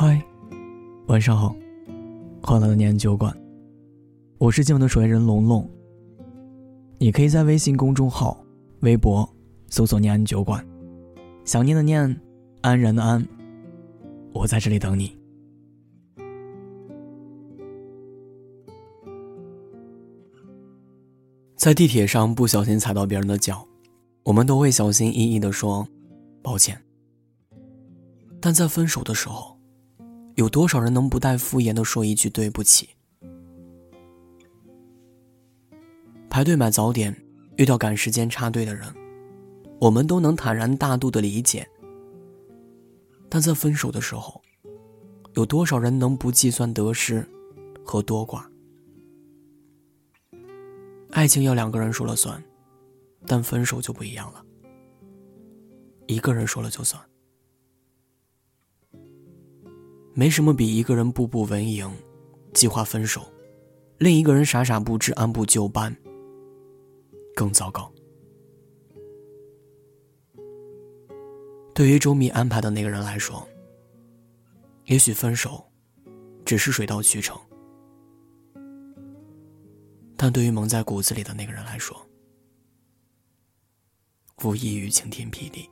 嗨，晚上好，欢乐的念安酒馆，我是今晚的守夜人龙龙。你可以在微信公众号、微博搜索“念安酒馆”，想念的念，安然的安，我在这里等你。在地铁上不小心踩到别人的脚，我们都会小心翼翼的说抱歉。但在分手的时候，有多少人能不带敷衍的说一句对不起？排队买早点，遇到赶时间插队的人，我们都能坦然大度的理解。但在分手的时候，有多少人能不计算得失和多寡？爱情要两个人说了算，但分手就不一样了，一个人说了就算。没什么比一个人步步为营，计划分手，另一个人傻傻不知、按部就班更糟糕。对于周密安排的那个人来说，也许分手只是水到渠成；但对于蒙在骨子里的那个人来说，无异于晴天霹雳。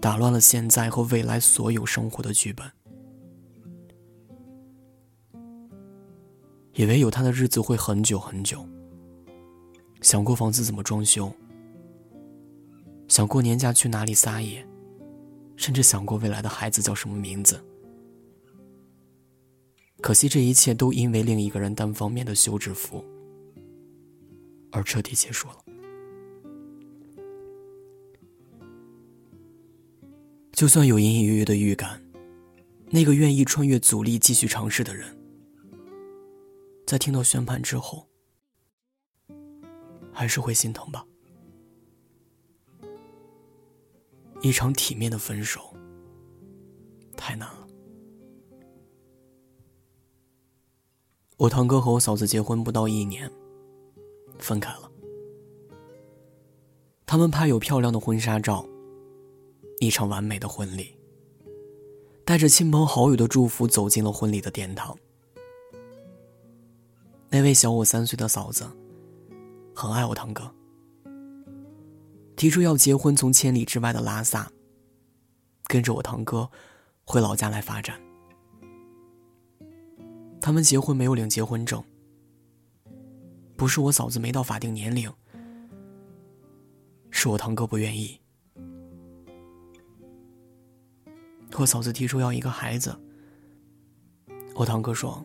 打乱了现在和未来所有生活的剧本。以为有他的日子会很久很久。想过房子怎么装修，想过年假去哪里撒野，甚至想过未来的孩子叫什么名字。可惜这一切都因为另一个人单方面的休止符而彻底结束了。就算有隐隐约约的预感，那个愿意穿越阻力继续尝试的人，在听到宣判之后，还是会心疼吧。一场体面的分手，太难了。我堂哥和我嫂子结婚不到一年，分开了。他们拍有漂亮的婚纱照。一场完美的婚礼，带着亲朋好友的祝福走进了婚礼的殿堂。那位小我三岁的嫂子，很爱我堂哥，提出要结婚，从千里之外的拉萨，跟着我堂哥回老家来发展。他们结婚没有领结婚证，不是我嫂子没到法定年龄，是我堂哥不愿意。我嫂子提出要一个孩子，我堂哥说，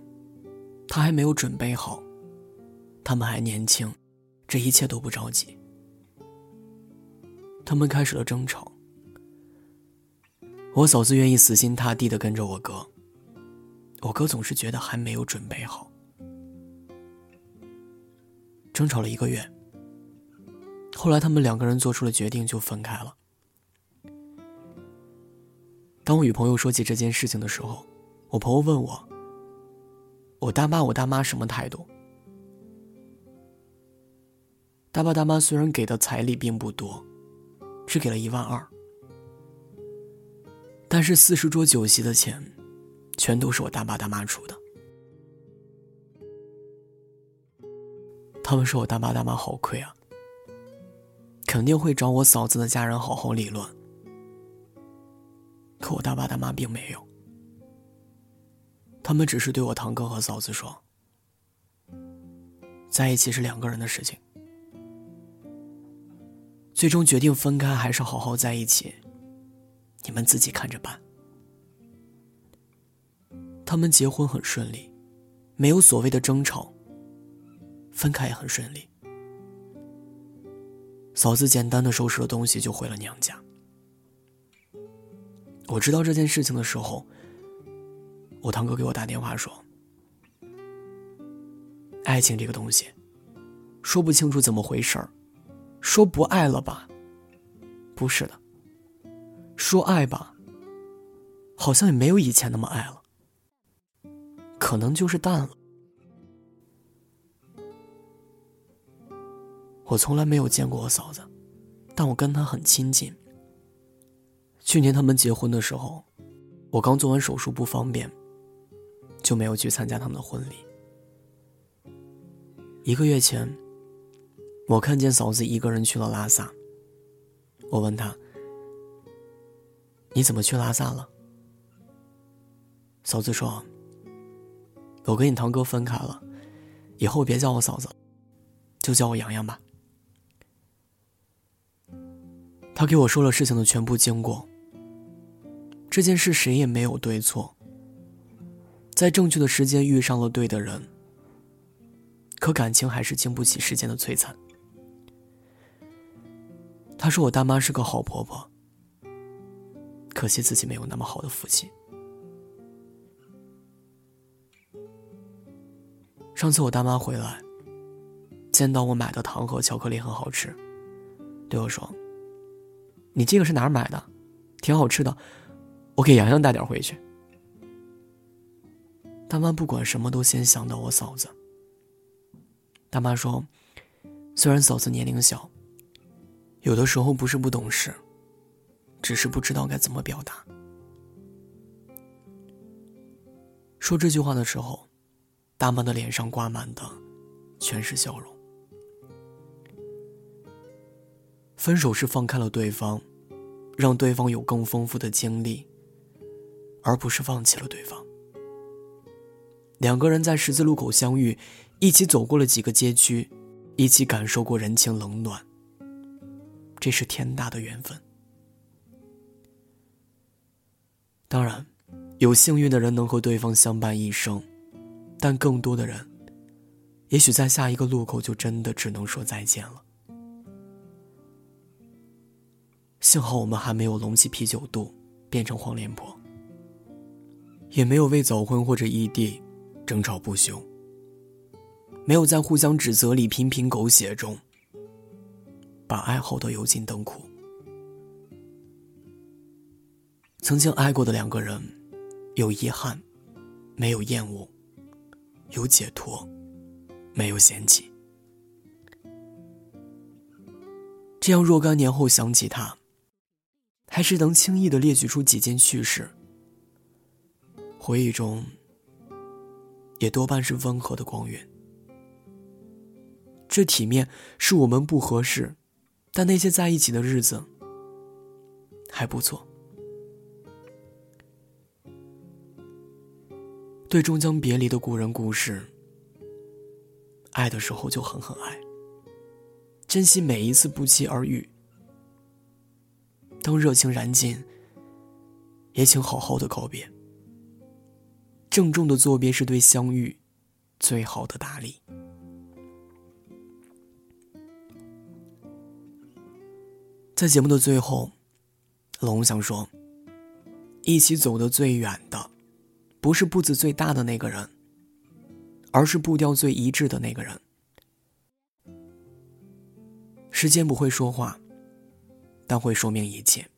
他还没有准备好，他们还年轻，这一切都不着急。他们开始了争吵，我嫂子愿意死心塌地的跟着我哥，我哥总是觉得还没有准备好。争吵了一个月，后来他们两个人做出了决定，就分开了。当我与朋友说起这件事情的时候，我朋友问我：“我大妈、我大妈什么态度？”大爸大妈虽然给的彩礼并不多，只给了一万二，但是四十桌酒席的钱，全都是我大爸大妈出的。他们说我大爸大妈好亏啊，肯定会找我嫂子的家人好好理论。可我大爸大妈并没有，他们只是对我堂哥和嫂子说：“在一起是两个人的事情，最终决定分开还是好好在一起，你们自己看着办。”他们结婚很顺利，没有所谓的争吵，分开也很顺利。嫂子简单的收拾了东西就回了娘家。我知道这件事情的时候，我堂哥给我打电话说：“爱情这个东西，说不清楚怎么回事儿，说不爱了吧，不是的；说爱吧，好像也没有以前那么爱了，可能就是淡了。”我从来没有见过我嫂子，但我跟她很亲近。去年他们结婚的时候，我刚做完手术不方便，就没有去参加他们的婚礼。一个月前，我看见嫂子一个人去了拉萨。我问她：“你怎么去拉萨了？”嫂子说：“我跟你堂哥分开了，以后别叫我嫂子，就叫我洋洋吧。”他给我说了事情的全部经过。这件事谁也没有对错，在正确的时间遇上了对的人，可感情还是经不起时间的摧残。他说我大妈是个好婆婆，可惜自己没有那么好的福气。上次我大妈回来，见到我买的糖和巧克力很好吃，对我说：“你这个是哪儿买的？挺好吃的。”我给洋洋带点回去。大妈不管什么都先想到我嫂子。大妈说：“虽然嫂子年龄小，有的时候不是不懂事，只是不知道该怎么表达。”说这句话的时候，大妈的脸上挂满的全是笑容。分手是放开了对方，让对方有更丰富的经历。而不是放弃了对方。两个人在十字路口相遇，一起走过了几个街区，一起感受过人情冷暖。这是天大的缘分。当然，有幸运的人能和对方相伴一生，但更多的人，也许在下一个路口就真的只能说再见了。幸好我们还没有隆起啤酒肚，变成黄脸婆。也没有为早婚或者异地争吵不休，没有在互相指责里频频狗血中把爱耗得油尽灯枯。曾经爱过的两个人，有遗憾，没有厌恶；有解脱，没有嫌弃。这样若干年后想起他，还是能轻易的列举出几件趣事。回忆中，也多半是温和的光源。这体面是我们不合适，但那些在一起的日子还不错。对终将别离的故人故事，爱的时候就狠狠爱，珍惜每一次不期而遇。当热情燃尽，也请好好的告别。郑重的作别是对相遇最好的打理。在节目的最后，龙想说：一起走得最远的，不是步子最大的那个人，而是步调最一致的那个人。时间不会说话，但会说明一切。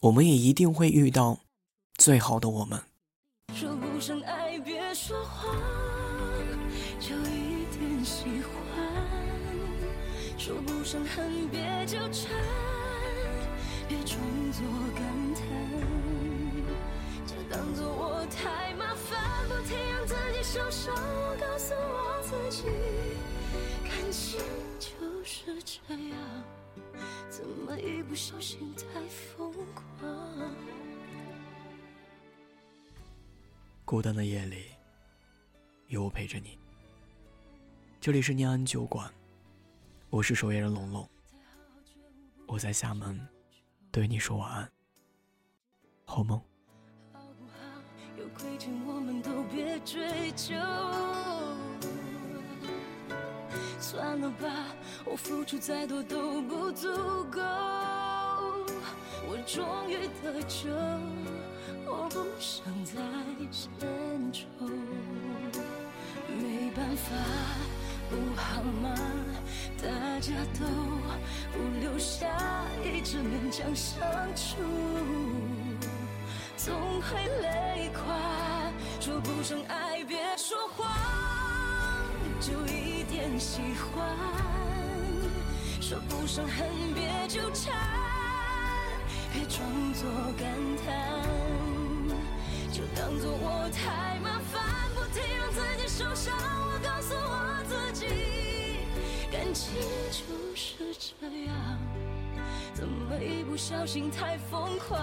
我们也一定会遇到最好的我们。说不上爱，别说谎，就一点喜欢；说不上恨，别纠缠，别装作感叹，就当作我太麻烦，不停让自己受伤。我告诉我自己，感情就是这样，怎么一不小心太疯狂？孤单的夜里，有我陪着你。这里是念安酒馆，我是守夜人龙龙。我在厦门，对你说晚安，好梦。算了吧，我付出再多都不足够。终于得救。我不想再献丑，没办法，不好吗？大家都不留下，一直勉强相处，总会累垮。说不上爱，别说谎，就一点喜欢；说不上恨，别纠缠。别装作感叹，就当作我太麻烦，不停让自己受伤。我告诉我自己，感情就是这样，怎么一不小心太疯狂？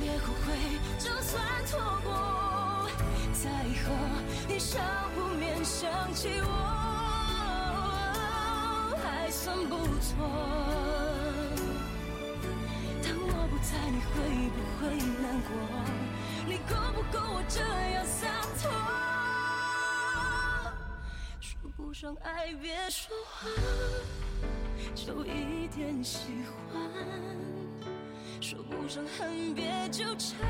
别后悔，就算错过，在以后你少不免想起我。算不错。当我不在，你会不会难过？你够不够我这样洒脱？说不上爱，别说谎，就一点喜欢；说不上恨，别纠缠，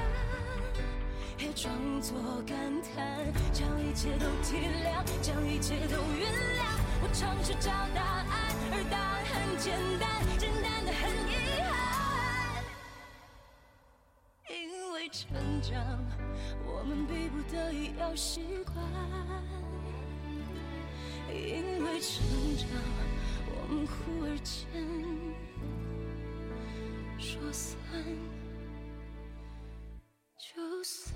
别装作感叹，将一切都体谅，将一切都原谅。我尝试找答案。而答案很简单，简单的很遗憾。因为成长，我们逼不得已要习惯；因为成长，我们忽而间说散就散。